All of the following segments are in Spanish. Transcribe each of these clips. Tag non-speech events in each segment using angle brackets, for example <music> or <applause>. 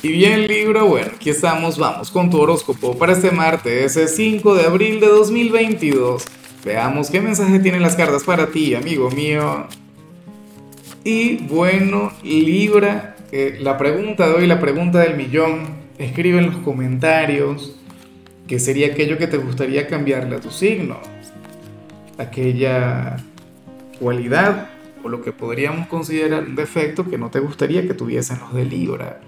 Y bien Libra, bueno, aquí estamos, vamos con tu horóscopo para este martes, ese 5 de abril de 2022. Veamos qué mensaje tienen las cartas para ti, amigo mío. Y bueno, Libra, eh, la pregunta de hoy, la pregunta del millón, escribe en los comentarios qué sería aquello que te gustaría cambiarle a tu signo. Aquella cualidad o lo que podríamos considerar un defecto que no te gustaría que tuviesen los de Libra.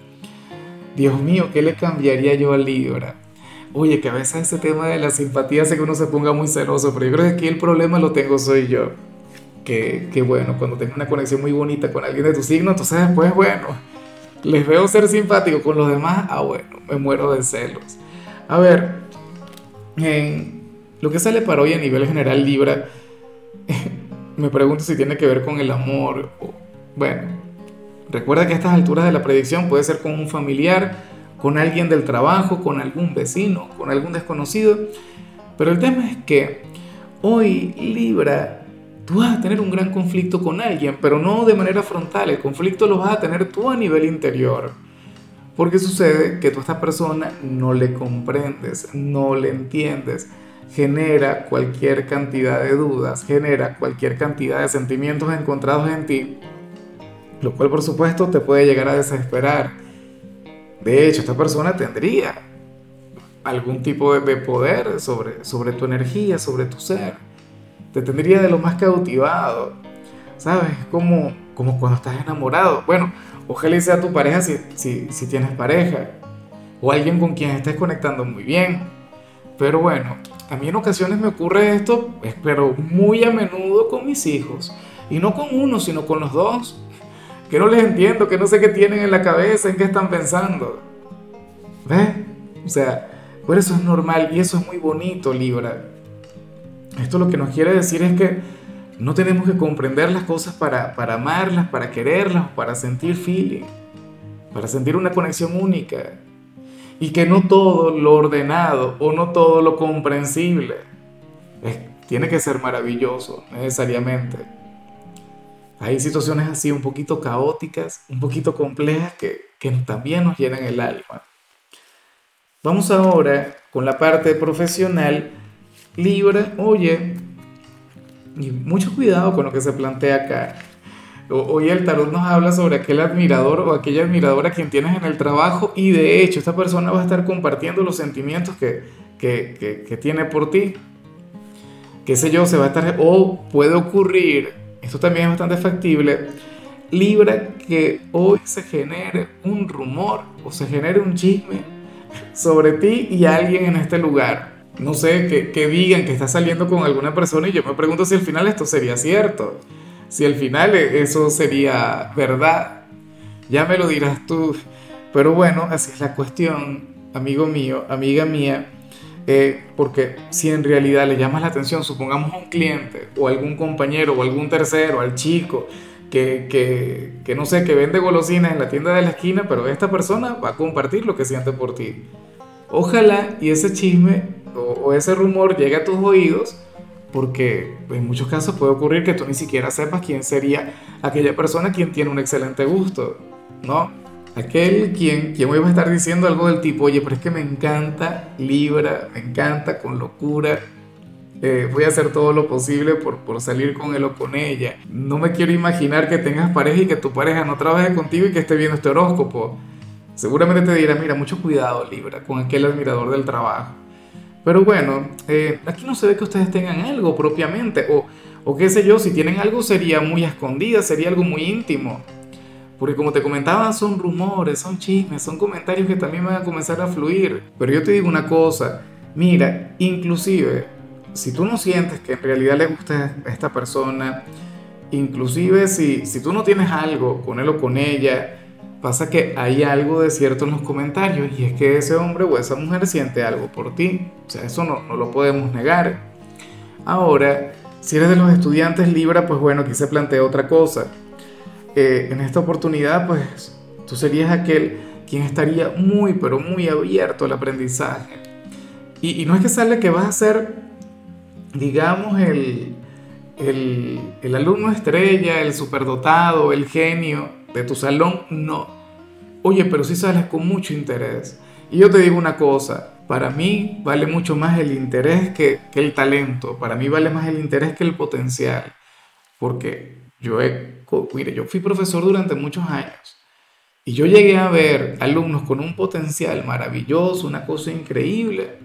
Dios mío, ¿qué le cambiaría yo a Libra? Oye, que a veces ese tema de la simpatía hace que uno se ponga muy celoso, pero yo creo que aquí el problema lo tengo soy yo. Que, que bueno, cuando tengo una conexión muy bonita con alguien de tu signo, entonces después, bueno, les veo ser simpático con los demás, ah, bueno, me muero de celos. A ver, lo que sale para hoy a nivel general Libra, <laughs> me pregunto si tiene que ver con el amor. O, bueno, Recuerda que a estas alturas de la predicción puede ser con un familiar, con alguien del trabajo, con algún vecino, con algún desconocido. Pero el tema es que hoy Libra, tú vas a tener un gran conflicto con alguien, pero no de manera frontal. El conflicto lo vas a tener tú a nivel interior. Porque sucede que tú a esta persona no le comprendes, no le entiendes, genera cualquier cantidad de dudas, genera cualquier cantidad de sentimientos encontrados en ti lo cual por supuesto te puede llegar a desesperar. De hecho, esta persona tendría algún tipo de poder sobre, sobre tu energía, sobre tu ser. Te tendría de lo más cautivado. ¿Sabes? Como, como cuando estás enamorado. Bueno, ojalá sea tu pareja si, si, si tienes pareja. O alguien con quien estés conectando muy bien. Pero bueno, a mí en ocasiones me ocurre esto, pero muy a menudo con mis hijos. Y no con uno, sino con los dos que no les entiendo, que no sé qué tienen en la cabeza, en qué están pensando. ¿Ves? O sea, por eso es normal y eso es muy bonito, Libra. Esto lo que nos quiere decir es que no tenemos que comprender las cosas para, para amarlas, para quererlas, para sentir feeling, para sentir una conexión única. Y que no todo lo ordenado o no todo lo comprensible tiene que ser maravilloso necesariamente. Hay situaciones así un poquito caóticas, un poquito complejas que, que también nos llenan el alma. Vamos ahora con la parte profesional. Libra, oye, y mucho cuidado con lo que se plantea acá. Hoy el tarot nos habla sobre aquel admirador o aquella admiradora quien tienes en el trabajo y de hecho esta persona va a estar compartiendo los sentimientos que, que, que, que tiene por ti. Qué sé yo, se va a estar, o puede ocurrir esto también es bastante factible, libra que hoy se genere un rumor o se genere un chisme sobre ti y alguien en este lugar. No sé, que, que digan que estás saliendo con alguna persona y yo me pregunto si al final esto sería cierto, si al final eso sería verdad. Ya me lo dirás tú. Pero bueno, así es la cuestión, amigo mío, amiga mía eh, porque si en realidad le llamas la atención, supongamos a un cliente o algún compañero o algún tercero, al chico, que, que, que, no sé, que vende golosinas en la tienda de la esquina, pero esta persona va a compartir lo que siente por ti. Ojalá y ese chisme o, o ese rumor llegue a tus oídos, porque en muchos casos puede ocurrir que tú ni siquiera sepas quién sería aquella persona quien tiene un excelente gusto, ¿no? Aquel quien, quien hoy va a estar diciendo algo del tipo, oye, pero es que me encanta Libra, me encanta con locura, eh, voy a hacer todo lo posible por, por salir con él o con ella. No me quiero imaginar que tengas pareja y que tu pareja no trabaje contigo y que esté viendo este horóscopo. Seguramente te dirá, mira, mucho cuidado Libra con aquel admirador del trabajo. Pero bueno, eh, aquí no se ve que ustedes tengan algo propiamente, o, o qué sé yo, si tienen algo sería muy escondida, sería algo muy íntimo. Porque como te comentaba, son rumores, son chismes, son comentarios que también van a comenzar a fluir. Pero yo te digo una cosa, mira, inclusive, si tú no sientes que en realidad le gusta a esta persona, inclusive si, si tú no tienes algo con él o con ella, pasa que hay algo de cierto en los comentarios y es que ese hombre o esa mujer siente algo por ti. O sea, eso no, no lo podemos negar. Ahora, si eres de los estudiantes Libra, pues bueno, aquí se plantea otra cosa eh, en esta oportunidad, pues tú serías aquel quien estaría muy, pero muy abierto al aprendizaje. Y, no es que sale que vas a ser, digamos, el, el, alumno estrella, el superdotado, el genio de tu salón, no. Oye, pero si sales con mucho interés. Y yo te digo una cosa, para mí vale mucho más el interés que el talento, para mí vale más el interés que el potencial, porque yo, fui profesor durante muchos años y yo llegué a ver alumnos con un potencial maravilloso, una cosa increíble,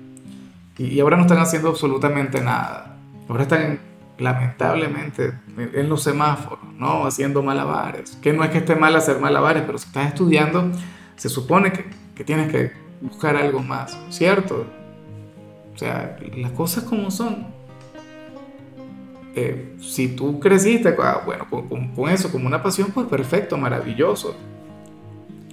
y, ahora no están haciendo absolutamente nada. Ahora están lamentablemente en los semáforos, ¿no? Haciendo malabares. Que no es que esté mal hacer malabares, pero si estás estudiando, se supone que, que tienes que buscar algo más, ¿cierto? O sea, las cosas como son. Eh, si tú creciste, ah, bueno, con, con, eso, como una pasión, pues perfecto, maravilloso.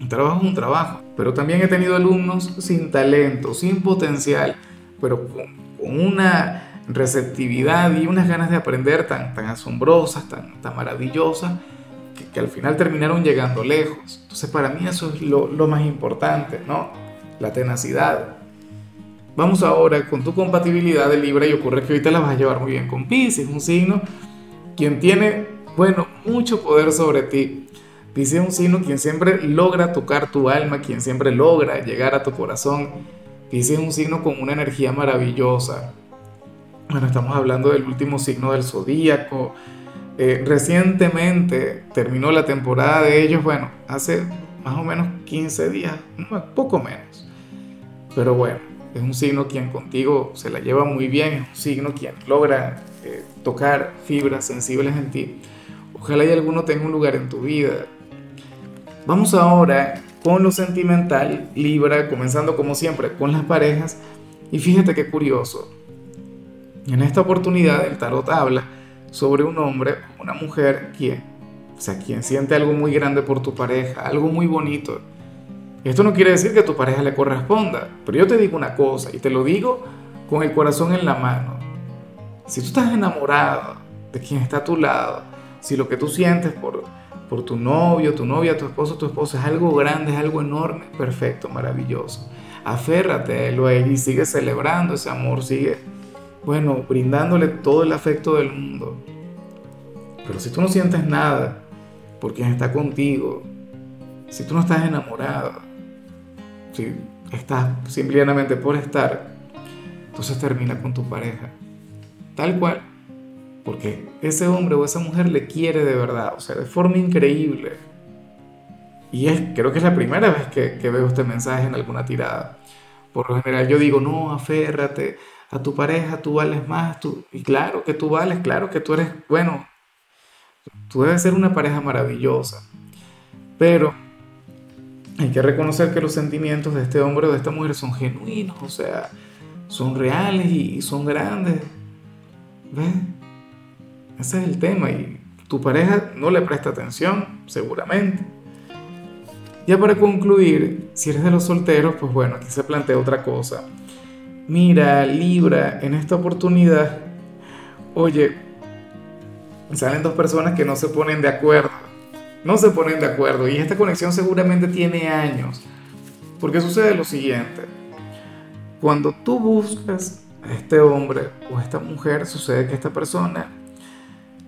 Un trabajo es un trabajo. Pero también he tenido alumnos sin talento, sin potencial, pero con, con una receptividad y unas ganas de aprender tan, tan asombrosas, tan, tan maravillosas, que, que al final terminaron llegando lejos. Entonces para mí eso es lo, lo más importante, ¿no? La tenacidad. Vamos ahora con tu compatibilidad de Libra y ocurre que ahorita la vas a llevar muy bien con Pisces, un signo quien tiene, bueno, mucho poder sobre ti. Pisces es un signo quien siempre logra tocar tu alma, quien siempre logra llegar a tu corazón. Pisces es un signo con una energía maravillosa, bueno, estamos hablando del último signo del zodíaco. Eh, recientemente terminó la temporada de ellos, bueno, hace más o menos 15 días, poco menos. Pero bueno, es un signo quien contigo se la lleva muy bien, es un signo quien logra eh, tocar fibras sensibles en ti. Ojalá y alguno tenga un lugar en tu vida. Vamos ahora con lo sentimental, Libra, comenzando como siempre con las parejas. Y fíjate qué curioso, en esta oportunidad el tarot habla sobre un hombre una mujer quien, o sea, quien siente algo muy grande por tu pareja, algo muy bonito. Esto no quiere decir que a tu pareja le corresponda, pero yo te digo una cosa y te lo digo con el corazón en la mano. Si tú estás enamorado de quien está a tu lado, si lo que tú sientes por, por tu novio, tu novia, tu esposo, tu esposa es algo grande, es algo enorme, perfecto, maravilloso. Aférrate a él y sigue celebrando ese amor, sigue bueno, brindándole todo el afecto del mundo. Pero si tú no sientes nada por quien está contigo, si tú no estás enamorado, si estás simplemente por estar, entonces termina con tu pareja. Tal cual. Porque ese hombre o esa mujer le quiere de verdad, o sea, de forma increíble. Y es, creo que es la primera vez que, que veo este mensaje en alguna tirada. Por lo general yo digo, no, aférrate, a tu pareja, tú vales más, tú, y claro que tú vales, claro que tú eres, bueno, tú debes ser una pareja maravillosa, pero hay que reconocer que los sentimientos de este hombre o de esta mujer son genuinos, o sea, son reales y, son grandes. ¿Ves? Ese es el tema y tu pareja no le presta atención, seguramente. Ya para concluir, si eres de los solteros, pues bueno, aquí se plantea otra cosa mira, Libra, en esta oportunidad, oye, salen dos personas que no se ponen de acuerdo, no se ponen de acuerdo y esta conexión seguramente tiene años, porque sucede lo siguiente, cuando tú buscas a este hombre o a esta mujer, sucede que esta persona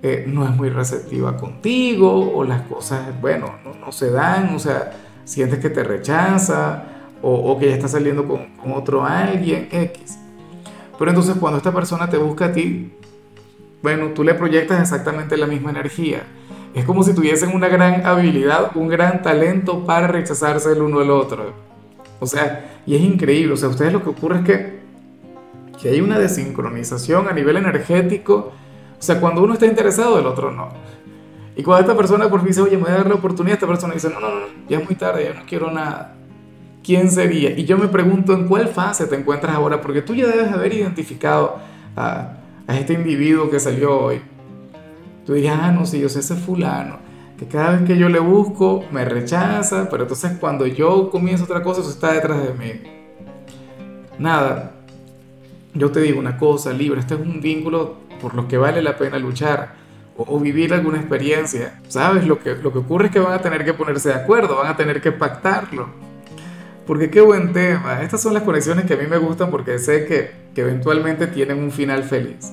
eh, no es muy receptiva contigo o las cosas, bueno, no, no se dan, o sea, sientes que te rechaza o, que ya está saliendo con, con otro alguien X. Pero entonces cuando esta persona te busca a ti, bueno, tú le proyectas exactamente la misma energía. Es como si tuviesen una gran habilidad, un gran talento para rechazarse el uno al otro. O sea, y es increíble. O sea, a ustedes lo que ocurre es que, que hay una desincronización a nivel energético. O sea, cuando uno está interesado, el otro no. Y cuando esta persona por fin dice, oye, me voy a dar la oportunidad, esta persona dice, no, no, no, ya es muy tarde, ya no quiero nada. ¿quién sería? Y yo me pregunto en cuál fase te encuentras ahora, porque tú ya debes haber identificado a, este individuo que salió hoy. Tú dirías, ah, no, sí, yo sé ese fulano, que cada vez que yo le busco me rechaza, pero entonces cuando yo comienzo otra cosa, eso está detrás de mí. Nada, yo te digo una cosa, libre, este es un vínculo por lo que vale la pena luchar o, vivir alguna experiencia. ¿Sabes? Lo que, lo que ocurre es que van a tener que ponerse de acuerdo, van a tener que pactarlo. Porque qué buen tema. Estas son las conexiones que a mí me gustan porque sé que, que eventualmente tienen un final feliz.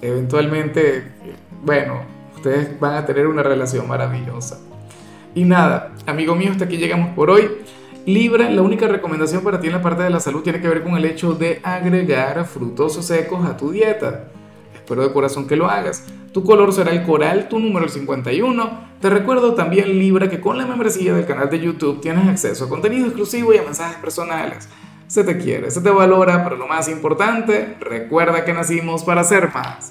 Eventualmente, bueno, ustedes van a tener una relación maravillosa. Y nada, amigo mío, hasta aquí llegamos por hoy. Libra, la única recomendación para ti en la parte de la salud tiene que ver con el hecho de agregar frutos secos a tu dieta. Espero de corazón que lo hagas. Tu color será el coral, tu número el 51. Te recuerdo también, Libra, que con la membresía del canal de YouTube tienes acceso a contenido exclusivo y a mensajes personales. Se te quiere, se te valora, pero lo más importante, recuerda que nacimos para ser más.